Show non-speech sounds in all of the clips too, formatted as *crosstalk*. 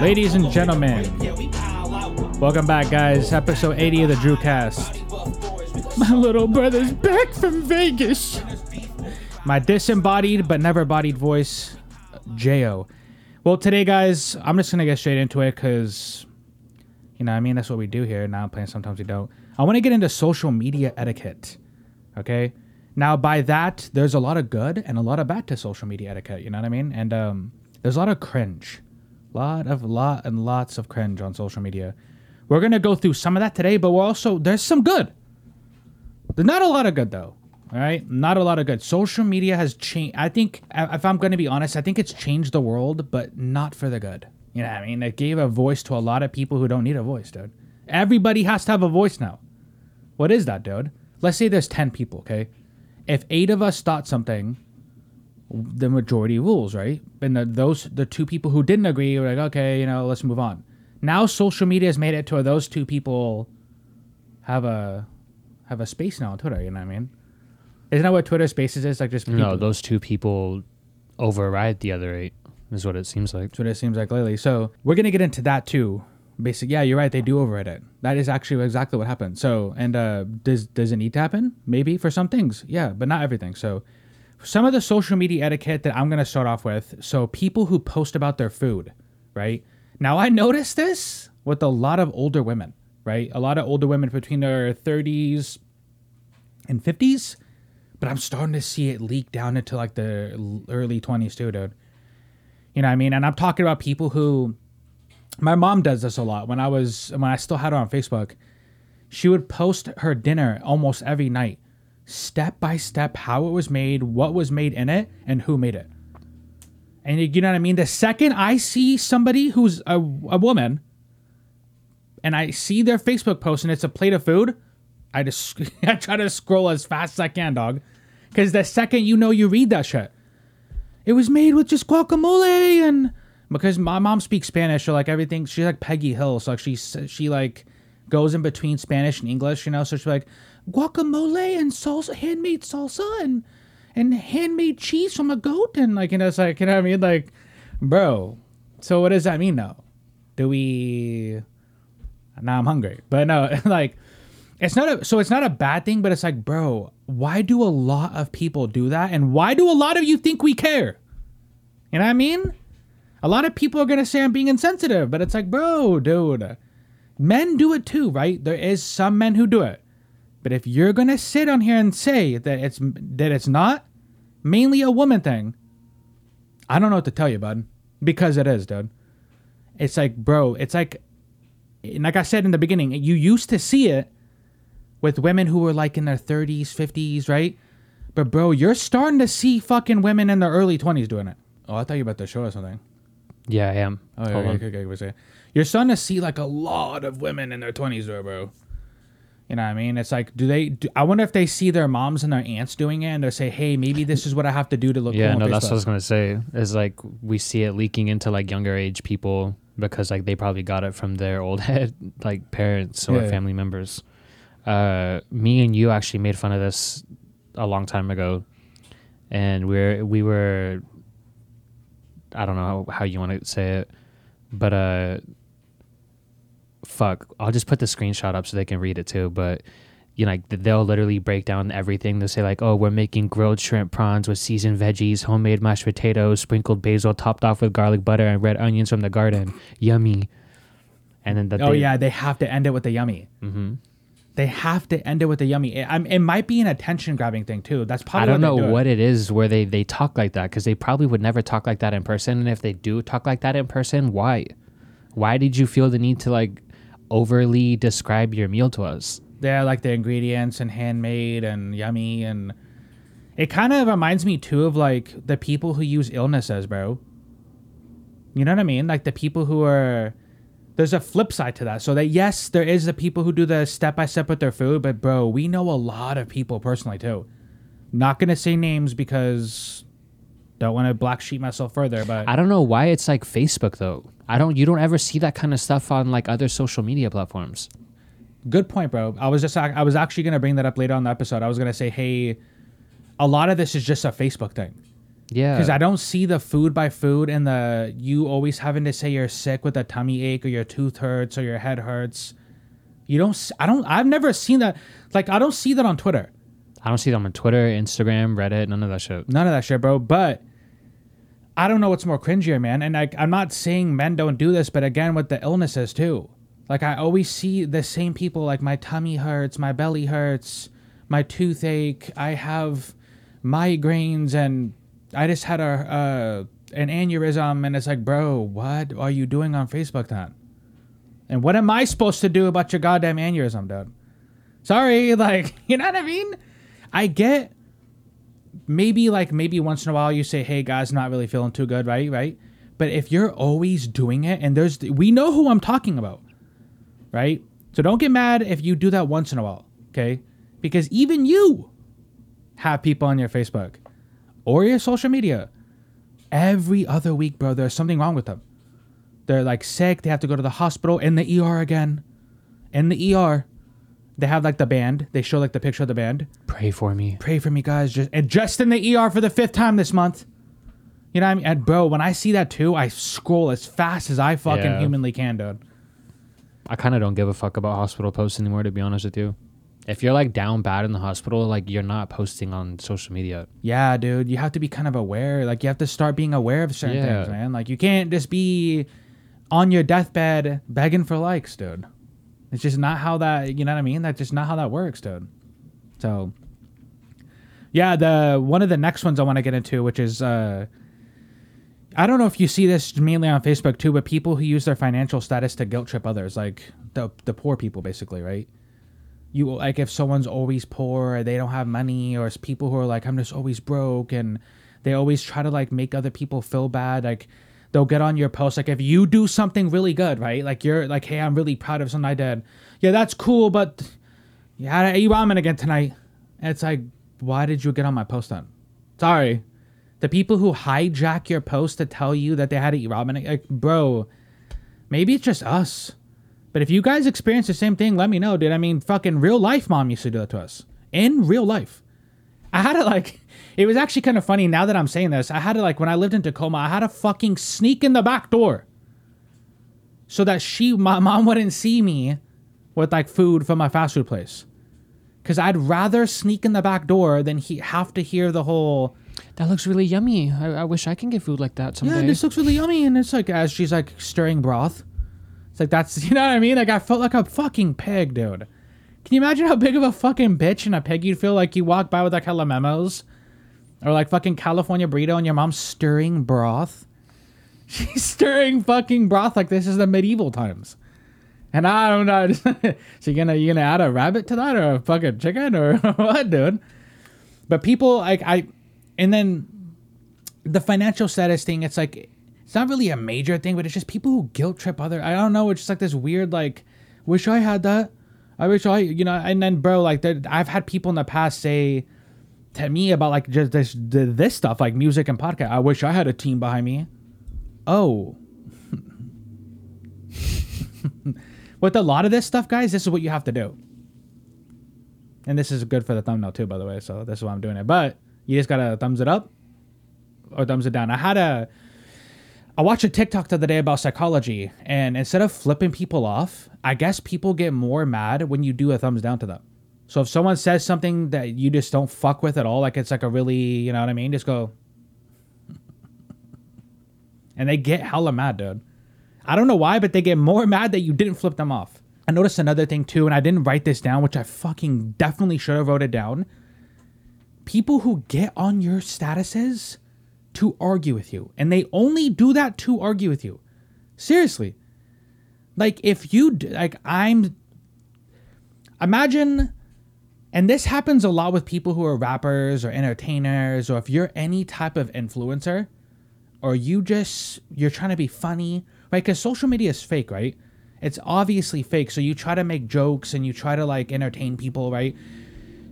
Ladies and gentlemen, make 'em break, yeah, we pile out. Welcome back, guys. Episode 80 of the DrewCast. My little brother's back from Vegas. My disembodied but never bodied voice, Jo. Well, today, guys, I'm just gonna get straight into it because, you know, I mean, that's what we do here. Now I'm playing. Sometimes we don't. I want to get into social media etiquette. Okay. Now, by that, there's a lot of good and a lot of bad to social media etiquette. You know what I mean? And um, there's a lot of cringe, lot of lot and lots of cringe on social media. We're gonna go through some of that today, but we're also there's some good. There's not a lot of good though. All right, not a lot of good. Social media has changed. I think, if I'm to be honest, I think it's changed the world, but not for the good. You know what I mean? It gave a voice to a lot of people who don't need a voice, dude. Everybody has to have a voice now. What is that, dude? Let's say there's 10 people, okay? If eight of us thought something, the majority rules, right? And the, those, the two people who didn't agree were like, okay, you know, let's move on. Now social media has made it to where those two people have a have a space now on Twitter. You know what I mean? Isn't that what Twitter Spaces is? Like just people. No, those two people override the other eight. Is what it seems like. That's what it seems like lately. So we're gonna get into that too. Basically, yeah, you're right. They do override it. That is actually exactly what happened. So, and uh, does does it need to happen? Maybe for some things, yeah, but not everything. So, some of the social media etiquette that I'm gonna start off with. So, people who post about their food, right? Now, I noticed this with a lot of older women, right? A lot of older women between their 30s and 50s, but I'm starting to see it leak down into like the early 20s too, dude. You know what I mean? And I'm talking about people who my mom does this a lot. When I was when I still had her on Facebook, she would post her dinner almost every night, step by step how it was made, what was made in it, and who made it. And you know what I mean? The second I see somebody who's a, a woman and I see their Facebook post and it's a plate of food, I just *laughs* I try to scroll as fast as I can, dog. Because the second you know you read that shit, it was made with just guacamole and because my mom speaks Spanish, so like everything, she's like Peggy Hill, so like she she like goes in between Spanish and English, you know. So she's like guacamole and salsa, handmade salsa and and handmade cheese from a goat, and like you know, it's like you know what I mean, like, bro. So what does that mean now? Do we? Now I'm hungry, but no, *laughs* like it's not a so it's not a bad thing, but it's like, bro, why do a lot of people do that, and why do a lot of you think we care? You know what I mean? A lot of people are gonna say I'm being insensitive, but it's like, bro, dude, men do it too, right? There is some men who do it, but if you're gonna sit on here and say that it's that it's not mainly a woman thing, I don't know what to tell you, bud, because it is, dude. It's like, bro, it's like, and like I said in the beginning, you used to see it with women who were like in their 30s, 50s, right? But bro, you're starting to see fucking women in their early 20s doing it. Oh, I thought you were about to show us something. Yeah, I am. Oh, yeah, Hold okay, on. okay, okay, wait a second. You're starting to see like a lot of women in their 20s, though, bro. You know what I mean? It's like, do they? Do, I wonder if they see their moms and their aunts doing it, and they say, "Hey, maybe this is what I have to do to look." Yeah, cool no, that's what I was gonna say. Is like we see it leaking into like younger age people because like they probably got it from their old *laughs* head like parents or Yeah. family members. Uh, me and you actually made fun of this a long time ago, and we're we were. I don't know how, how you want to say it, but uh, fuck, I'll just put the screenshot up so they can read it too. But you know, like they'll literally break down everything. They'll say like, "Oh, we're making grilled shrimp prawns with seasoned veggies, homemade mashed potatoes, sprinkled basil, topped off with garlic butter and red onions from the garden. Yummy." And then the Oh yeah, they have to end it with the yummy. hmm They have to end it with a yummy. It, I'm, it might be an attention grabbing thing too. That's probably. I don't know do what it is where they they talk like that because they probably would never talk like that in person. And if they do talk like that in person, why? Why did you feel the need to like overly describe your meal to us? Yeah, like the ingredients and handmade and yummy and it kind of reminds me too of like the people who use illnesses, bro. You know what I mean? Like the people who are there's a flip side to that. So that yes, there is the people who do the step by step with their food, but bro, we know a lot of people personally too. Not gonna say names because don't want to black sheep myself further, but I don't know why it's like Facebook though. I don't. You don't ever see that kind of stuff on like other social media platforms. Good point, bro. I was just I was actually gonna bring that up later on the episode. I was gonna say, hey, a lot of this is just a Facebook thing. Yeah. because I don't see the food by food and the you always having to say you're sick with a tummy ache or your tooth hurts or your head hurts. You don't. I don't. I've never seen that. Like I don't see that on Twitter. I don't see them on Twitter, Instagram, Reddit, none of that shit. None of that shit, bro. But I don't know what's more cringier, man. And like I'm not saying men don't do this, but again with the illnesses too. Like I always see the same people. Like my tummy hurts, my belly hurts, my toothache. I have migraines, and I just had a uh, an aneurysm. And it's like, bro, what are you doing on Facebook then? And what am I supposed to do about your goddamn aneurysm, dude? Sorry, *laughs* like you know what I mean. I get maybe like maybe once in a while you say, "Hey guys, not really feeling too good," right? Right? But if you're always doing it and there's we know who I'm talking about. Right? So don't get mad if you do that once in a while, okay? Because even you have people on your Facebook or your social media every other week, bro, there's something wrong with them. They're like sick, they have to go to the hospital in the ER again. In the ER. They have like the band. They show like the picture of the band Pray for me. pray for me, guys. Just and just in the ER for the fifth time this month. You know what I mean? And bro, when I see that too, I scroll as fast as I fucking Yeah. humanly can, dude. I kind of don't give a fuck about hospital posts anymore, to be honest with you. If you're like down bad in the hospital, like you're not posting on social media. Yeah, dude. You have to be kind of aware. Like you have to start being aware of certain Yeah. things, man. Like you can't just be on your deathbed begging for likes, dude. It's just not how that you know what I mean? That's just not how that works, dude. So yeah, the one of the next ones I want to get into, which is uh I don't know if you see this mainly on Facebook too, but people who use their financial status to guilt trip others, like the the poor people basically, right? You like if someone's always poor or they don't have money or it's people who are like i'm just always broke and they always try to like make other people feel bad like they'll get on your post. Like if you do something really good right? Like you're like hey i'm really proud of something i did. Yeah that's cool but you had to eat ramen again tonight. It's like why did you get on my post then? Sorry. The people who hijack your post to tell you that they had to eat ramen like bro maybe it's just us but if you guys experience the same thing, let me know, dude. I mean, fucking real life mom used to do that to us. In real life. I had to like *laughs* it was actually kind of funny now that I'm saying this. I had to like when I lived in Tacoma, I had to fucking sneak in the back door. So that she my *laughs* mom wouldn't see me with like food from my fast food place. Cause I'd rather sneak in the back door than he have to hear the whole That looks really yummy. I, I wish I can get food like that someday. yeah, this looks really yummy. And it's like as she's like stirring broth. It's like that's *laughs* you know what I mean? Like I felt like a fucking pig, dude. Can you imagine how big of a fucking bitch and a pig you'd feel like you walk by with like hella memos? Or like fucking California burrito and your mom's stirring broth. *laughs* She's stirring fucking broth like this is the medieval times. And I don't know. *laughs* so you gonna you gonna add a rabbit to that or a fucking chicken or what, dude? But people like I and then the financial status thing, it's like it's not really a major thing, but it's just people who guilt trip other. I don't know. It's just like this weird like, wish I had that. I wish I, you know. And then, bro, like I've had people in the past say to me about like just this this stuff, like music and podcast. I wish I had a team behind me. Oh. *laughs* With a lot of this stuff, guys, this is what you have to do. And this is good for the thumbnail too, by the way. So this is why I'm doing it. But you just gotta thumbs it up or thumbs it down. I had a I watched a TikTok the other day about psychology, and instead of flipping people off, I guess people get more mad when you do a thumbs down to them. So if someone says something that you just don't fuck with at all, like it's like a really, you know what I mean, just go. *laughs* and they get hella mad, dude. I don't know why, but they get more *laughs* mad that you didn't flip them off. I noticed another thing too, and I didn't write this down, which I fucking definitely should have wrote it down. People who get on your statuses to argue with you, and they only do that to argue with you. Seriously. Like if you like I'm imagine and this happens a lot with people who are rappers or entertainers or if you're any type of influencer or you just you're trying to be funny, right? Cuz social media is fake, right? It's obviously fake. So you try to make jokes and you try to like entertain people, right?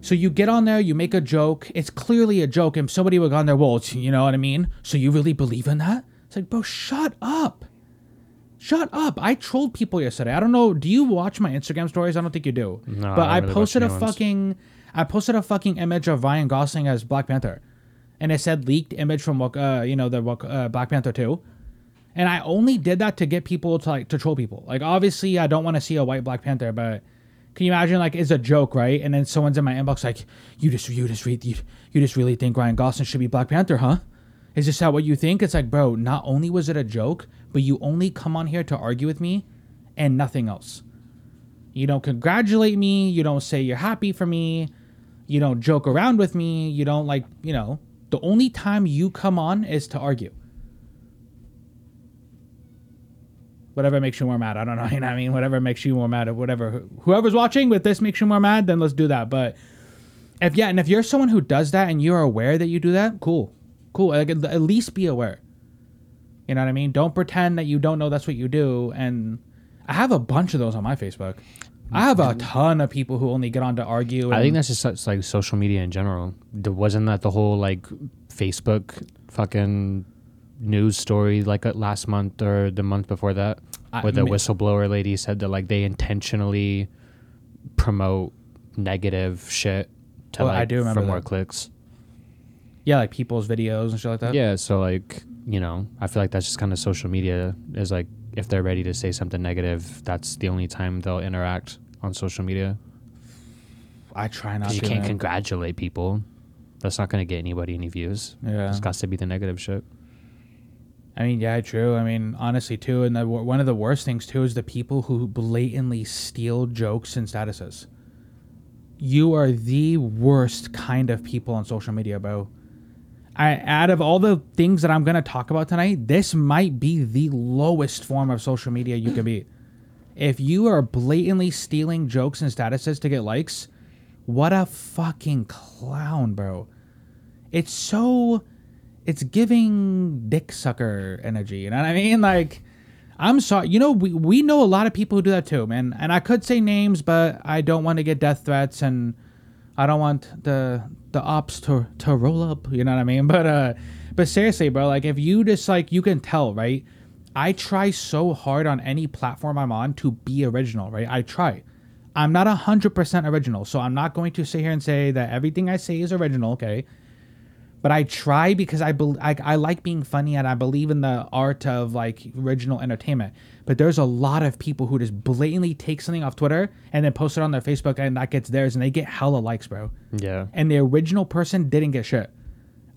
So you get on there, you make a joke. It's clearly a joke, and somebody would go on there, well, you know what I mean? So you really believe in that? It's like, bro, shut up. Shut up. I trolled people yesterday. I don't know. Do you watch my Instagram stories? I don't think you do. No, but I I, don't really posted a fucking I posted a fucking image of Ryan Gosling as Black Panther. and it said leaked image from uh, you know the uh, Black Panther two, and I only did that to get people to like to troll people. Like obviously I don't want to see a white Black Panther, but can you imagine like it's a joke, right? And then someone's in my inbox like, you just you just read you, you just really think Ryan Gosling should be Black Panther, huh? Is this that what you think? It's like, bro, not only was it a joke, but you only come on here to argue with me and nothing else. You don't congratulate me, you don't say you're happy for me, you don't joke around with me, you don't like, you know, the only time you come on is to argue. Whatever makes you more mad. I don't know. *laughs* You know what I mean? Whatever makes you more mad or whatever. Whoever's watching, if this makes you more mad, then let's do that. But if yeah, and if you're someone who does that and you're aware that you do that, cool. Cool. Like at least be aware. You know what I mean? Don't pretend that you don't know that's what you do. And I have a bunch of those on my Facebook. I have a mm-hmm. ton of people who only get on to argue. I think that's just such, like social media in general. Wasn't that the whole like Facebook fucking news story like uh, last month or the month before that, I- where the whistleblower lady said that like they intentionally promote negative shit to Well, I like do remember for more that. clicks. yeah, like people's videos and shit like that. Yeah, so like you know, I feel like that's just kind of social media is like if they're ready to say something negative, that's the only time they'll interact on social media. I try not Because you can't congratulate people. That's not going to get anybody any views. Yeah. It's got to be the negative shit. I mean, yeah, true. I mean, honestly, too, and the, one of the worst things too is the people who blatantly steal jokes and statuses. You are the worst kind of people on social media, bro. I, out of all the things that I'm gonna talk about tonight, this might be the lowest form of social media you could be. If you are blatantly stealing jokes and statuses to get likes, what a fucking clown, bro. It's so it's giving dick sucker energy. You know what I mean? Like, I'm sorry. You know, we, we know a lot of people who do that too, man. And I could say names, but I don't want to get death threats and I don't want the the ops to to roll up. You know what I mean? *laughs* But uh, but seriously, bro, like if you just like you can tell, right? I try so hard on any platform I'm on to be original, right? I try. I'm not hundred percent original, so I'm not going to sit here and say that everything I say is original. Okay, but I try because I, bel I I like being funny and I believe in the art of like original entertainment. But there's a lot of people who just blatantly take something off Twitter and then post it on their Facebook and that gets theirs and they get hella likes, bro. Yeah. And the original person didn't get shit.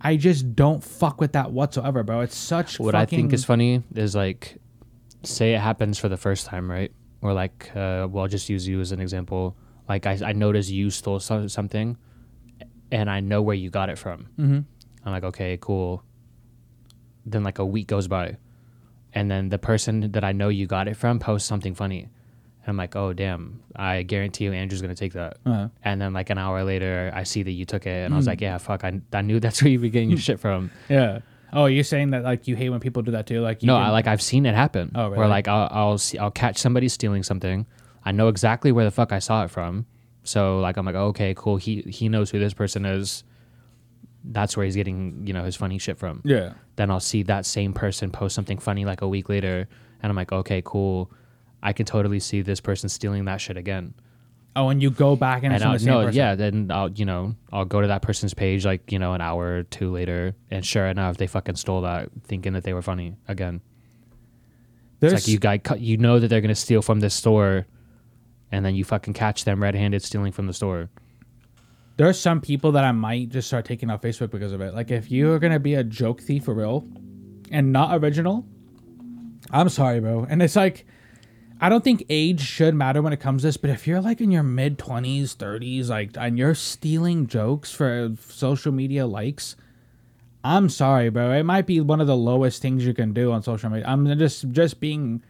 I just don't fuck with that whatsoever, bro. It's such What fucking, I think is funny is like, say it happens for the first time, right? Or like, uh, well, I'll just use you as an example. Like, I, I noticed you stole some, something and I know where you got it from. Mm-hmm. I'm like, okay, cool. Then like a week goes by. And then the person that I know you got it from posts something funny. And I'm like, oh, damn. I guarantee you Andrew's going to take that. Uh-huh. And then like an hour later, I see that you took it. And I was like, yeah, fuck. I, I knew that's *laughs* where you were getting your shit from. Yeah. Oh, you're saying that like you hate when people do that too? Like you No, can- I like I've seen it happen. Oh, really? Where like I'll I'll see I'll catch somebody stealing something. I know exactly where the fuck I saw it from. So like I'm like okay cool he he knows who this person is. That's where he's getting you know his funny shit from. Yeah. Then I'll see that same person post something funny like a week later, and I'm like okay cool. I can totally see this person stealing that shit again. Oh, and you go back and, And I'll, no, person. yeah, then I'll you know I'll go to that person's page like you know an hour or two later, and sure enough they fucking stole that, thinking that they were funny again. There's It's like you guy, you know that they're gonna steal from this store, and then you fucking catch them red-handed stealing from the store. There's some people that I might just start taking off Facebook because of it. Like if you're gonna be a joke thief for real and not original, I'm sorry, bro. And it's like I don't think age should matter when it comes to this, but if you're like in your mid twenties, thirties, like and you're stealing jokes for social media likes, I'm sorry, bro. It might be one of the lowest things you can do on social media. I'm just just being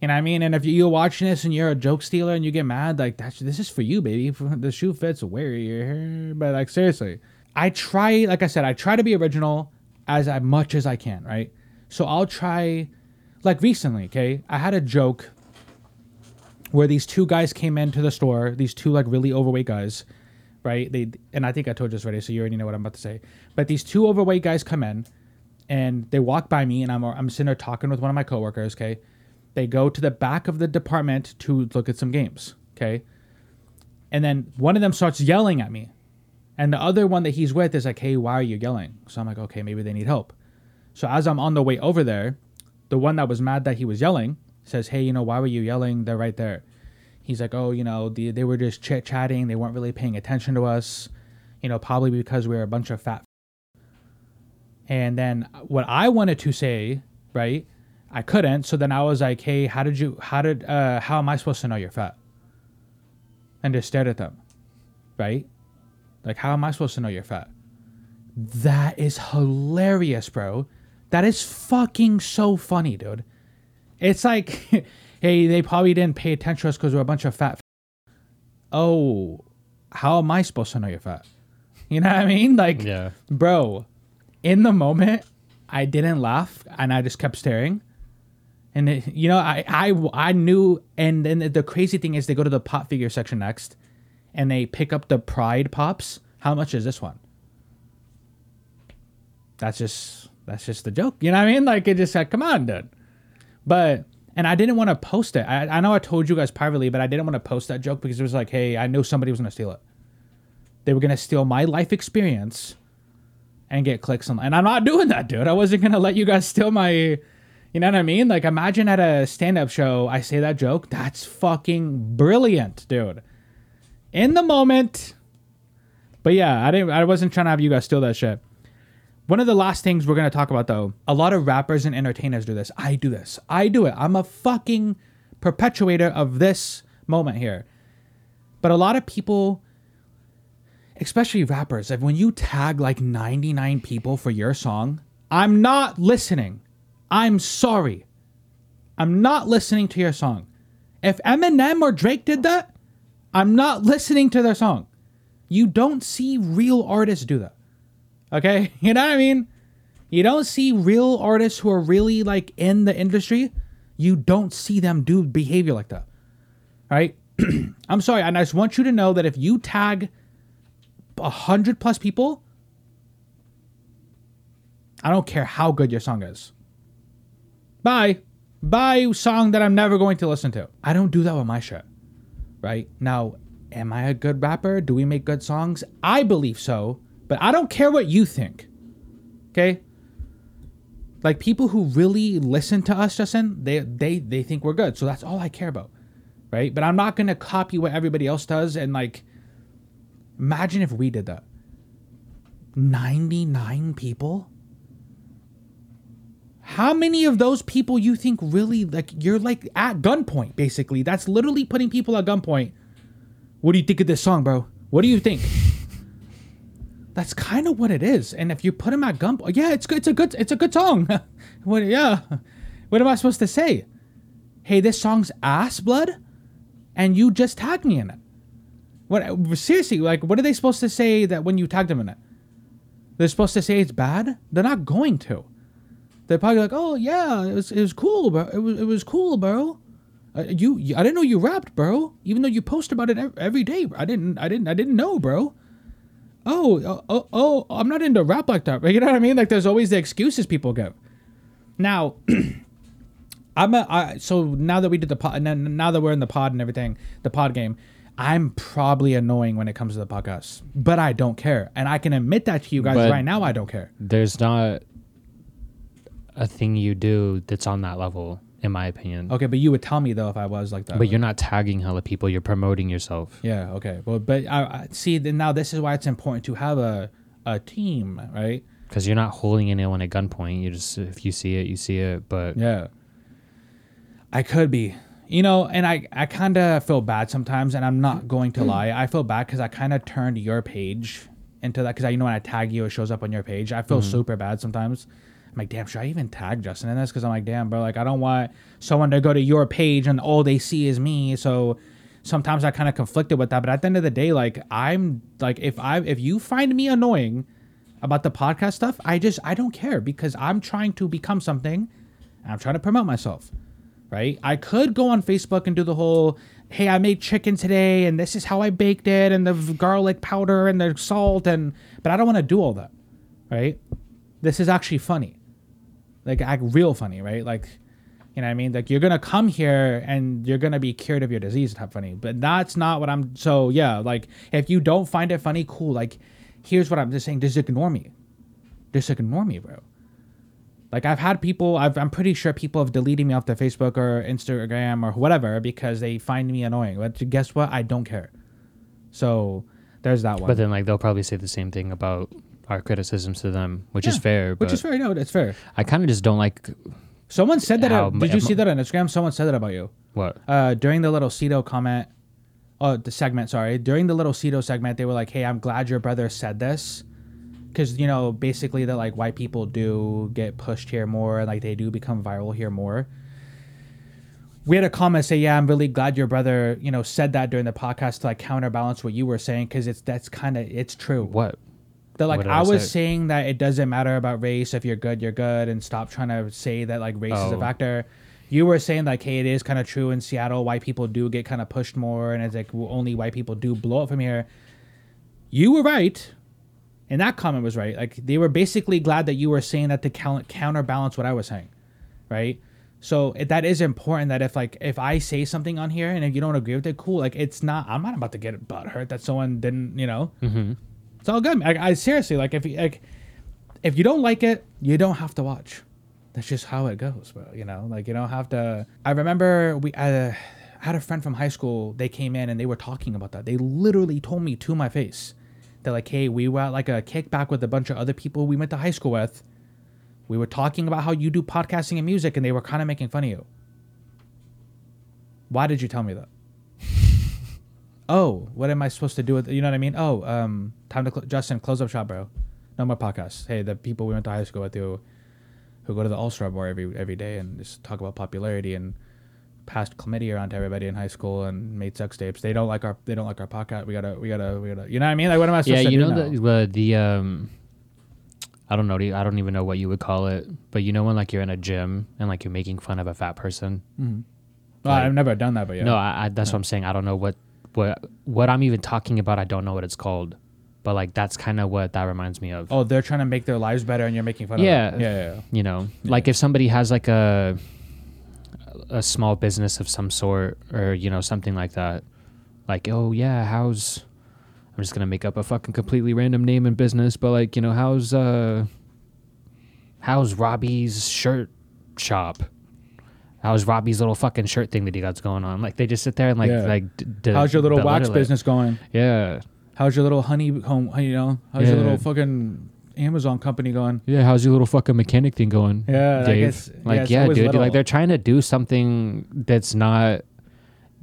you know what I mean? And if you're watching this and you're a joke stealer and you get mad, like that's this is for you, baby. The shoe fits where your hair. But like seriously, I try. Like I said, I try to be original as much as I can, right? So I'll try. Like recently, okay, I had a joke where these two guys came into the store. These two like really overweight guys, right? They and I think I told you this already, so you already know what I'm about to say. But these two overweight guys come in, and they walk by me, and I'm I'm sitting there talking with one of my coworkers. Okay, they go to the back of the department to look at some games. Okay, and then one of them starts yelling at me, And the other one that he's with is like, hey, why are you yelling? So I'm like, okay, maybe they need help. So as I'm on the way over there, the one that was mad that he was yelling says, hey, you know, why were you yelling? They're right there. He's like, oh, you know, the, they were just chit chatting. They weren't really paying attention to us, you know, probably because we were a bunch of fat. And then what I wanted to say, right, I couldn't. So then I was like, hey, how did you, how did, uh, how am I supposed to know you're fat? And just stared at them, right? Like, how am I supposed to know you're fat? That is hilarious, bro. That is fucking so funny, dude. It's like, *laughs* hey, they probably didn't pay attention to us because we're a bunch of fat. Oh, how am I supposed to know you're fat? *laughs* You know what I mean? Like, Yeah. bro, in the moment, I didn't laugh and I just kept staring. And it, you know, I, I I knew, and then the crazy thing is, they go to the pop figure section next, and they pick up the Pride pops. How much is this one? That's just that's just the joke. You know what I mean? Like it just like, come on, dude. But and I didn't want to post it. I, I know I told you guys privately, but I didn't want to post that joke because it was like, hey, I knew somebody was gonna steal it. They were gonna steal my life experience and get clicks on and I'm not doing that, dude. I wasn't gonna let you guys steal my you know what I mean? Like imagine at a stand-up show I say that joke. That's fucking brilliant, dude. In the moment. But yeah, I didn't I wasn't trying to have you guys steal that shit. One of the last things we're gonna talk about though, a lot of rappers and entertainers do this. I do this. I do it. I'm a fucking perpetuator of this moment here. But a lot of people, especially rappers, like when you tag like 99 people for your song, I'm not listening. I'm sorry. I'm not listening to your song. If Eminem or Drake did that, I'm not listening to their song. You don't see real artists do that. Okay? *laughs* You know what I mean? You don't see real artists who are really like in the industry. You don't see them do behavior like that. Right? *clears throat* I'm sorry. And I just want you to know that if you tag a hundred plus people, I don't care how good your song is. Bye. Bye, song that I'm never going to listen to. I don't do that with my shit. Right? Now, am I a good rapper? Do we make good songs? I believe so, but I don't care what you think. Okay? Like people who really listen to us, Justin, they they they think we're good. So that's all I care about. Right? But I'm not gonna copy what everybody else does and like imagine if we did that. 99 people? How many of those people you think really like you're like at gunpoint basically? That's literally putting people at gunpoint. What do you think of this song, bro? What do you think? *laughs* That's kind of what it is. And if you put him at gunpoint, yeah, it's good. It's a good. It's a good song. *laughs* what? Yeah. What am I supposed to say? Hey, this song's ass blood, and you just tagged me in it. What? Seriously, like, what are they supposed to say that when you tagged them in it? They're supposed to say it's bad. They're not going to. They're probably like, oh yeah, it was, it was cool, bro. It was, it was cool, bro. Uh, you, you, I didn't know you rapped, bro. Even though you post about it ev- every day. I didn't, I didn't, I didn't know, bro. Oh, oh, oh, oh, I'm not into rap like that. *laughs* You know what I mean? Like, there's always the excuses people give. Now, *clears throat* I'm a, I, so now that we did the pod, and now that we're in the pod and everything, the pod game, I'm probably annoying when it comes to the podcast, but I don't care, and I can admit that to you guys But- right now. I don't care. There's not a thing you do that's on that level, in my opinion. Okay, but you would tell me though if I was like that. But you're not tagging hella people. You're promoting yourself. Yeah. Okay. Well, but I, I see. Then now this is why it's important to have a a team, right? Because you're not holding anyone at gunpoint. You just if you see it, you see it. But Yeah. I could be. You know, and I, I kind of feel bad sometimes, and I'm not going to mm. lie. I feel bad because I kind of turned your page into that because I you know when I tag you, it shows up on your page. I feel mm-hmm. super bad sometimes. I'm like, damn, should I even tag Justin in this? Because I'm like, damn, bro, like I don't want someone to go to your page and all they see is me. So sometimes I kind of conflicted with that. But at the end of the day, like I'm like if I if you find me annoying about the podcast stuff, I just I don't care because I'm trying to become something. And I'm trying to promote myself. Right? I could go on Facebook and do the whole, hey, I made chicken today and this is how I baked it and the garlic powder and the salt and but I don't want to do all that. Right? This is actually funny. Like act real funny, right? Like you know what I mean? Like you're gonna come here and you're gonna be cured of your disease type funny. But that's not what I'm so yeah, like if you don't find it funny, cool. Like here's what I'm just saying. Just ignore me. Just ignore me, bro. Like I've had people, I've, I'm pretty sure people have deleted me off their Facebook or Instagram or whatever because they find me annoying. But guess what? I don't care. So there's that one. But then like they'll probably say the same thing about our criticisms to them, which is fair. which is fair. No, it's fair. I kind of just don't like Someone said that. How did you see that on Instagram? Someone said that about you. what. uh, during the little Cedo comment, oh, the segment, sorry, during the little Cedo segment, they were like, "Hey, I'm glad your brother said this," because you know, basically, that like white people do get pushed here more, like they do become viral here more. We had a comment say, "Yeah, I'm really glad your brother, you know, said that during the podcast to like counterbalance what you were saying, because it's that's kind of it's true." What? That like I I was say? saying that it doesn't matter about race. If you're good, you're good, and stop trying to say that like race is a Oh. factor. You were saying like, hey, it is kind of true in Seattle. White people do get kind of pushed more, and it's like only white people do blow up from here. You were right, and that comment was right. Like they were basically glad that you were saying that to count- counterbalance what I was saying, right? So it, that is important. That if like if I say something on here and if you don't agree with it, cool. Like it's not. I'm not about to get butt hurt that someone didn't. You know. Mm-hmm. It's all good. I, I seriously like if you like if you don't like it, you don't have to watch. That's just how it goes, bro. You know, like you don't have to. I remember we uh, I had a friend from high school. They came in and they were talking about that. They literally told me to my face. They're like, "Hey, we were at like a kickback with a bunch of other people we went to high school with. We were talking about how you do podcasting and music, and they were kind of making fun of you. Why did you tell me that?" Oh, what am I supposed to do with you know what I mean? Oh, um, time to cl- Justin close up shop, bro. No more podcasts. Hey, the people we went to high school with who, who go to the All Star Bar every every day and just talk about popularity and passed chlamydia around to everybody in high school and made sex tapes. They don't like our they don't like our podcast. We gotta we gotta we gotta you know what I mean? Like what am I supposed Yeah, to you know now? the well, the um, I don't know. I don't even know what you would call it. But you know when like you're in a gym and like you're making fun of a fat person. Well, like- I've never done that, but yeah. No, I, I, that's what I'm saying. I don't know what what what I'm even talking about. I don't know what it's called. But like that's kind of what that reminds me of. Oh, they're trying to make their lives better, and you're making fun Yeah. of it. Yeah, yeah, yeah. You know, like if somebody has like a a small business of some sort or you know something like that. Like, oh yeah, how's I'm just gonna make up a fucking completely random name and business, but like you know how's uh how's Robbie's shirt shop? How's Robbie's little fucking shirt thing that he got going on? Like they just sit there and like Yeah. like d- d- How's your little wax it. business going? Yeah, How's your little honeycomb? You know, how's your Yeah. little fucking Amazon company going? yeah. How's your little fucking mechanic thing going? Yeah, like Dave. yeah, like it's yeah, always dude. little. Like they're trying to do something that's not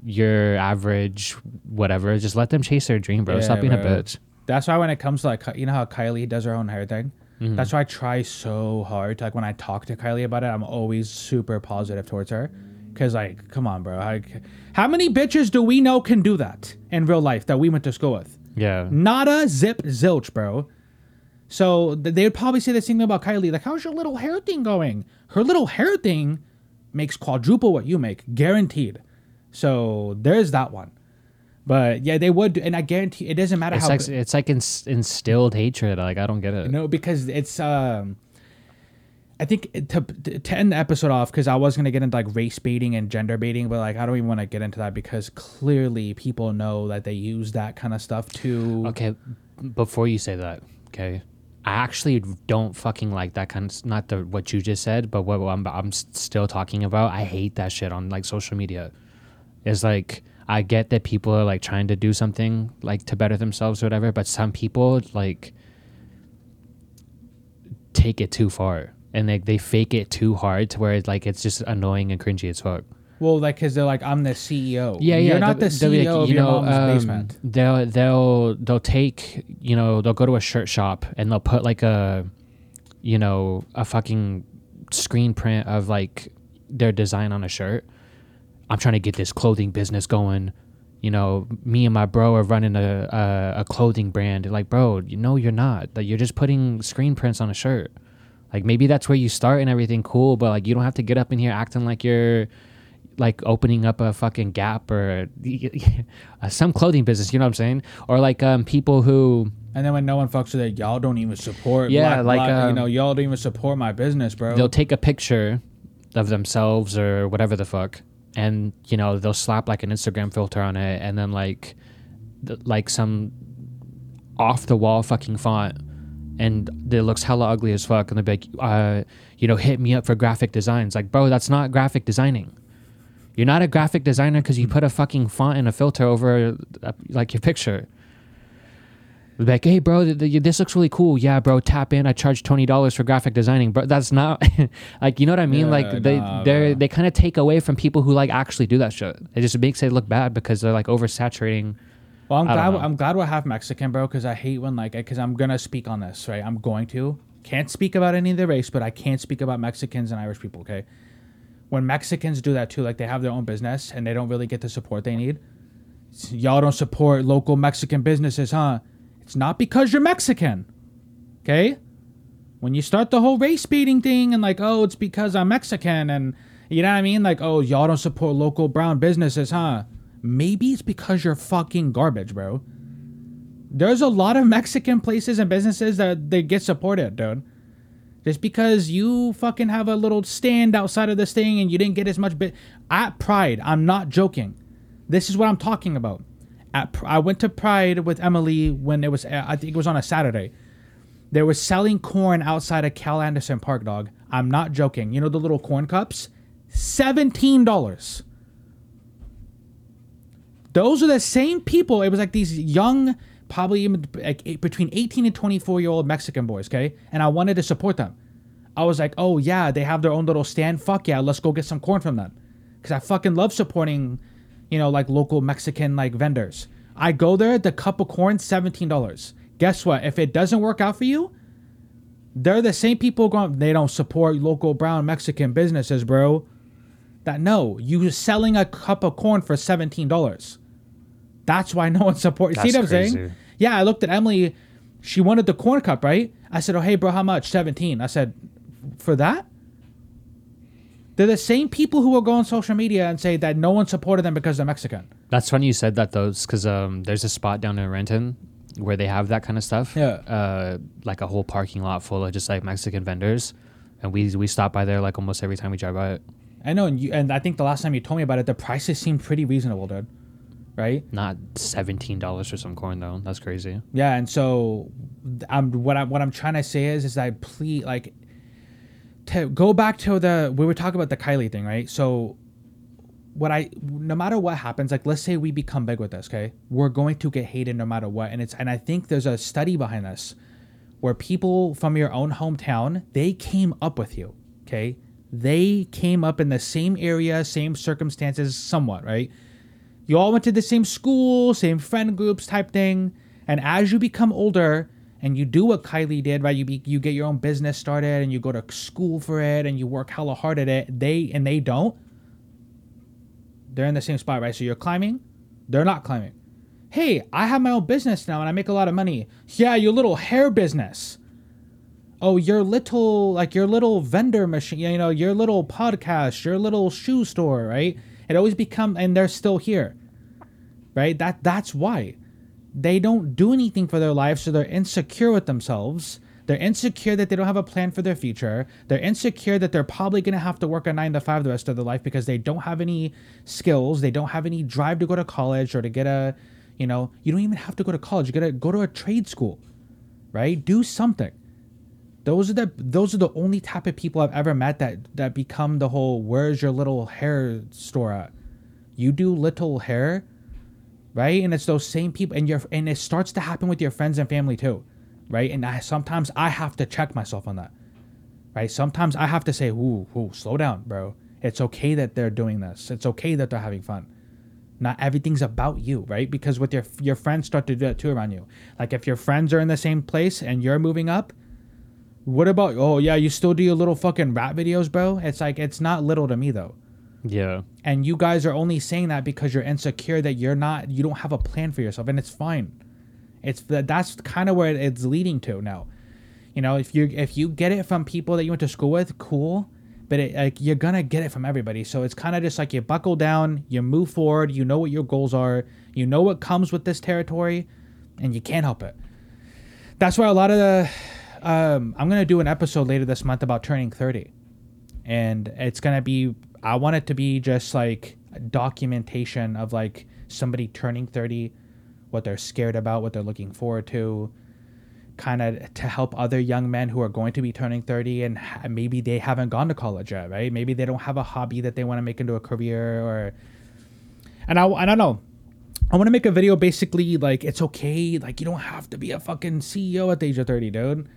your average whatever. Just let them chase their dream, bro. Yeah, Stop being a bro. bitch. That's why when it comes to like you know how Kylie does her own hair thing. Mm-hmm. That's why I try so hard. To, like when I talk to Kylie about it, I'm always super positive towards her. Cause like, come on, bro. Like, how many bitches do we know can do that in real life that we went to school with? Yeah. Nada, zip, zilch, bro. So th- they would probably say the same thing about Kylie. Like, how's your little hair thing going? Her little hair thing makes quadruple what you make, guaranteed. So there's that one. But yeah, they would, and I guarantee it doesn't matter It's how. like it's like ins- instilled hatred. Like I don't get it. No, because it's um I think to to end the episode off because I was gonna get into like race baiting and gender baiting, but like I don't even want to get into that because clearly people know that they use that kind of stuff to. Okay, before you say that, okay, I actually don't fucking like that kind of not the what you just said, but what I'm I'm still talking about. I hate that shit on like social media. It's like I get that people are like trying to do something like to better themselves or whatever, but some people like take it too far and like they fake it too hard to where it's like it's just annoying and cringy as fuck. Well, like because they're like I'm the CEO. Yeah, yeah. You're not the CEO like, of you your know, mom's um, basement. They'll they'll they'll take you know they'll go to a shirt shop and they'll put like a you know a fucking screen print of like their design on a shirt. I'm trying to get this clothing business going. You know, me and my bro are running a a, a clothing brand. Like, bro, you know you're not. Like, you're just putting screen prints on a shirt. Like maybe that's where you start and everything cool, but like you don't have to get up in here acting like you're like opening up a fucking Gap or *laughs* some clothing business. You know what I'm saying? Or like um people who And then when no one fucks with it, y'all don't even support. Yeah, black, like, black- you um, know, y'all don't even support my business, bro. they'll take a picture of themselves or whatever the fuck, and you know they'll slap like an Instagram filter on it, and then like th- like some off the wall fucking font and it looks hella ugly as fuck and they're like uh you know hit me up for graphic designs. Like bro that's not graphic designing. You're not a graphic designer because you put a fucking font and a filter over uh, like your picture Like hey bro th- th- this looks really cool yeah bro tap in i charge $20 for graphic designing but that's not *laughs* like you know what i mean Yeah, like they nah, they they kind of take away from people who like actually do that shit it just makes it look bad because they're like oversaturating Well, I'm I glad. I'm glad we're half Mexican, bro. Because I hate when like, because I'm gonna speak on this, right? I'm going to. Can't speak about any of the race, but I can't speak about Mexicans and Irish people. Okay. When Mexicans do that too, like they have their own business and they don't really get the support they need. Y'all don't support local Mexican businesses, huh? It's not because you're Mexican. Okay. When you start the whole race baiting thing and like, oh, it's because I'm Mexican and you know what I mean? Like, oh, y'all don't support local brown businesses, huh? Maybe it's because you're fucking garbage, bro. There's a lot of Mexican places and businesses that they get supported, dude. Just because you fucking have a little stand outside of this thing and you didn't get as much bit at Pride, I'm not joking. This is what I'm talking about. At I went to Pride with Emily when it was uh, I think it was on a Saturday. They were selling corn outside of Cal Anderson Park, dog. I'm not joking. You know the little corn cups? $17. Those are the same people. It was like these young, probably like between 18 and 24 year old Mexican boys, okay? And I wanted to support them. I was like, oh yeah, they have their own little stand. Fuck yeah, let's go get some corn from them. Because I fucking love supporting, you know, like local Mexican like vendors. I go there, the cup of corn, $17. Guess what? If it doesn't work out for you, they're the same people going, they don't support local brown Mexican businesses, bro. That no, you selling a cup of corn for $17. That's why no one supports. See what I'm saying? Yeah, I looked at Emily. She wanted the corn cup, right? I said, "Oh, hey, bro, how much? 17." I said, "For that?" They're the same people who will go on social media and say that no one supported them because they're Mexican. That's funny you said that though, because um, there's a spot down in Renton where they have that kind of stuff. Yeah. Uh, like a whole parking lot full of just like Mexican vendors, and we we stop by there like almost every time we drive by it. I know, and you, and I think the last time you told me about it, the prices seemed pretty reasonable, dude. Right? Not seventeen dollars for some corn though. That's crazy. Yeah, and so I'm what I'm what I'm trying to say is is that please like to go back to the we were talking about the Kylie thing, right? So what I no matter what happens, like let's say we become big with this, okay? We're going to get hated no matter what. And it's and I think there's a study behind this where people from your own hometown, they came up with you, okay? They came up in the same area, same circumstances somewhat, right? you all went to the same school, same friend groups type thing. And as you become older and you do what Kylie did, right? You be, you get your own business started and you go to school for it and you work hella hard at it. They and they don't. They're in the same spot, right? So you're climbing, they're not climbing. Hey, I have my own business now and I make a lot of money. Yeah, your little hair business. Oh, your little like your little vendor machine, you know, your little podcast, your little shoe store, right? It always become and they're still here. Right? That that's why. They don't do anything for their life, so they're insecure with themselves. They're insecure that they don't have a plan for their future. They're insecure that they're probably going to have to work a 9 to 5 the rest of their life because they don't have any skills, they don't have any drive to go to college or to get a, you know, you don't even have to go to college. You got to go to a trade school. Right? Do something those are the those are the only type of people I've ever met that that become the whole where's your little hair store at? You do little hair, right? And it's those same people and your and it starts to happen with your friends and family too, right? And I sometimes I have to check myself on that. Right? Sometimes I have to say, "Ooh, ooh, slow down, bro. It's okay that they're doing this. It's okay that they're having fun." Not everything's about you, right? Because with your your friends start to do that too around you. Like if your friends are in the same place and you're moving up, what about oh yeah, you still do your little fucking rap videos, bro? It's like it's not little to me though. Yeah. And you guys are only saying that because you're insecure that you're not you don't have a plan for yourself and it's fine. It's that that's kind of where it's leading to now. You know, if you if you get it from people that you went to school with, cool. But it, like you're gonna get it from everybody, so it's kind of just like you buckle down, you move forward, you know what your goals are, you know what comes with this territory, and you can't help it. That's why a lot of the um, I'm gonna do an episode later this month about turning 30, and it's gonna be I want it to be just like documentation of like somebody turning 30, what they're scared about, what they're looking forward to, kind of to help other young men who are going to be turning 30 and maybe they haven't gone to college yet, right? Maybe they don't have a hobby that they want to make into a career or and I, I don't know. I want to make a video basically like it's okay, like you don't have to be a fucking CEO at the age of 30, dude.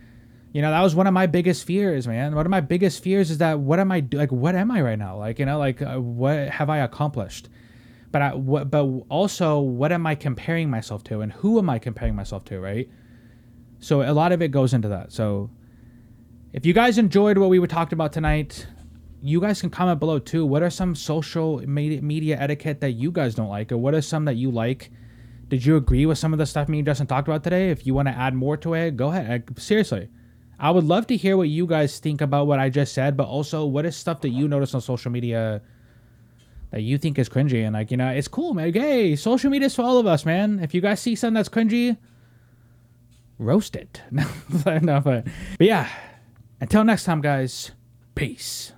You know, that was one of my biggest fears, man. One of my biggest fears is that what am I do- like what am I right now? Like, you know, like uh, what have I accomplished? But but also what am I comparing myself to and who am I comparing myself to, right? So a lot of it goes into that. So if you guys enjoyed what we were talking about tonight, you guys can comment below too. What are some social media etiquette that you guys don't like, or what are some that you like? Did you agree with some of the stuff me and Justin talked about today? If you want to add more to it, go ahead. Seriously, I would love to hear what you guys think about what I just said, but also what is stuff that you notice on social media that you think is cringy and like you know it's cool, man. Hey, social media is for all of us, man. If you guys see something that's cringy, roast it. *laughs* no, but, but yeah. Until next time, guys. Peace.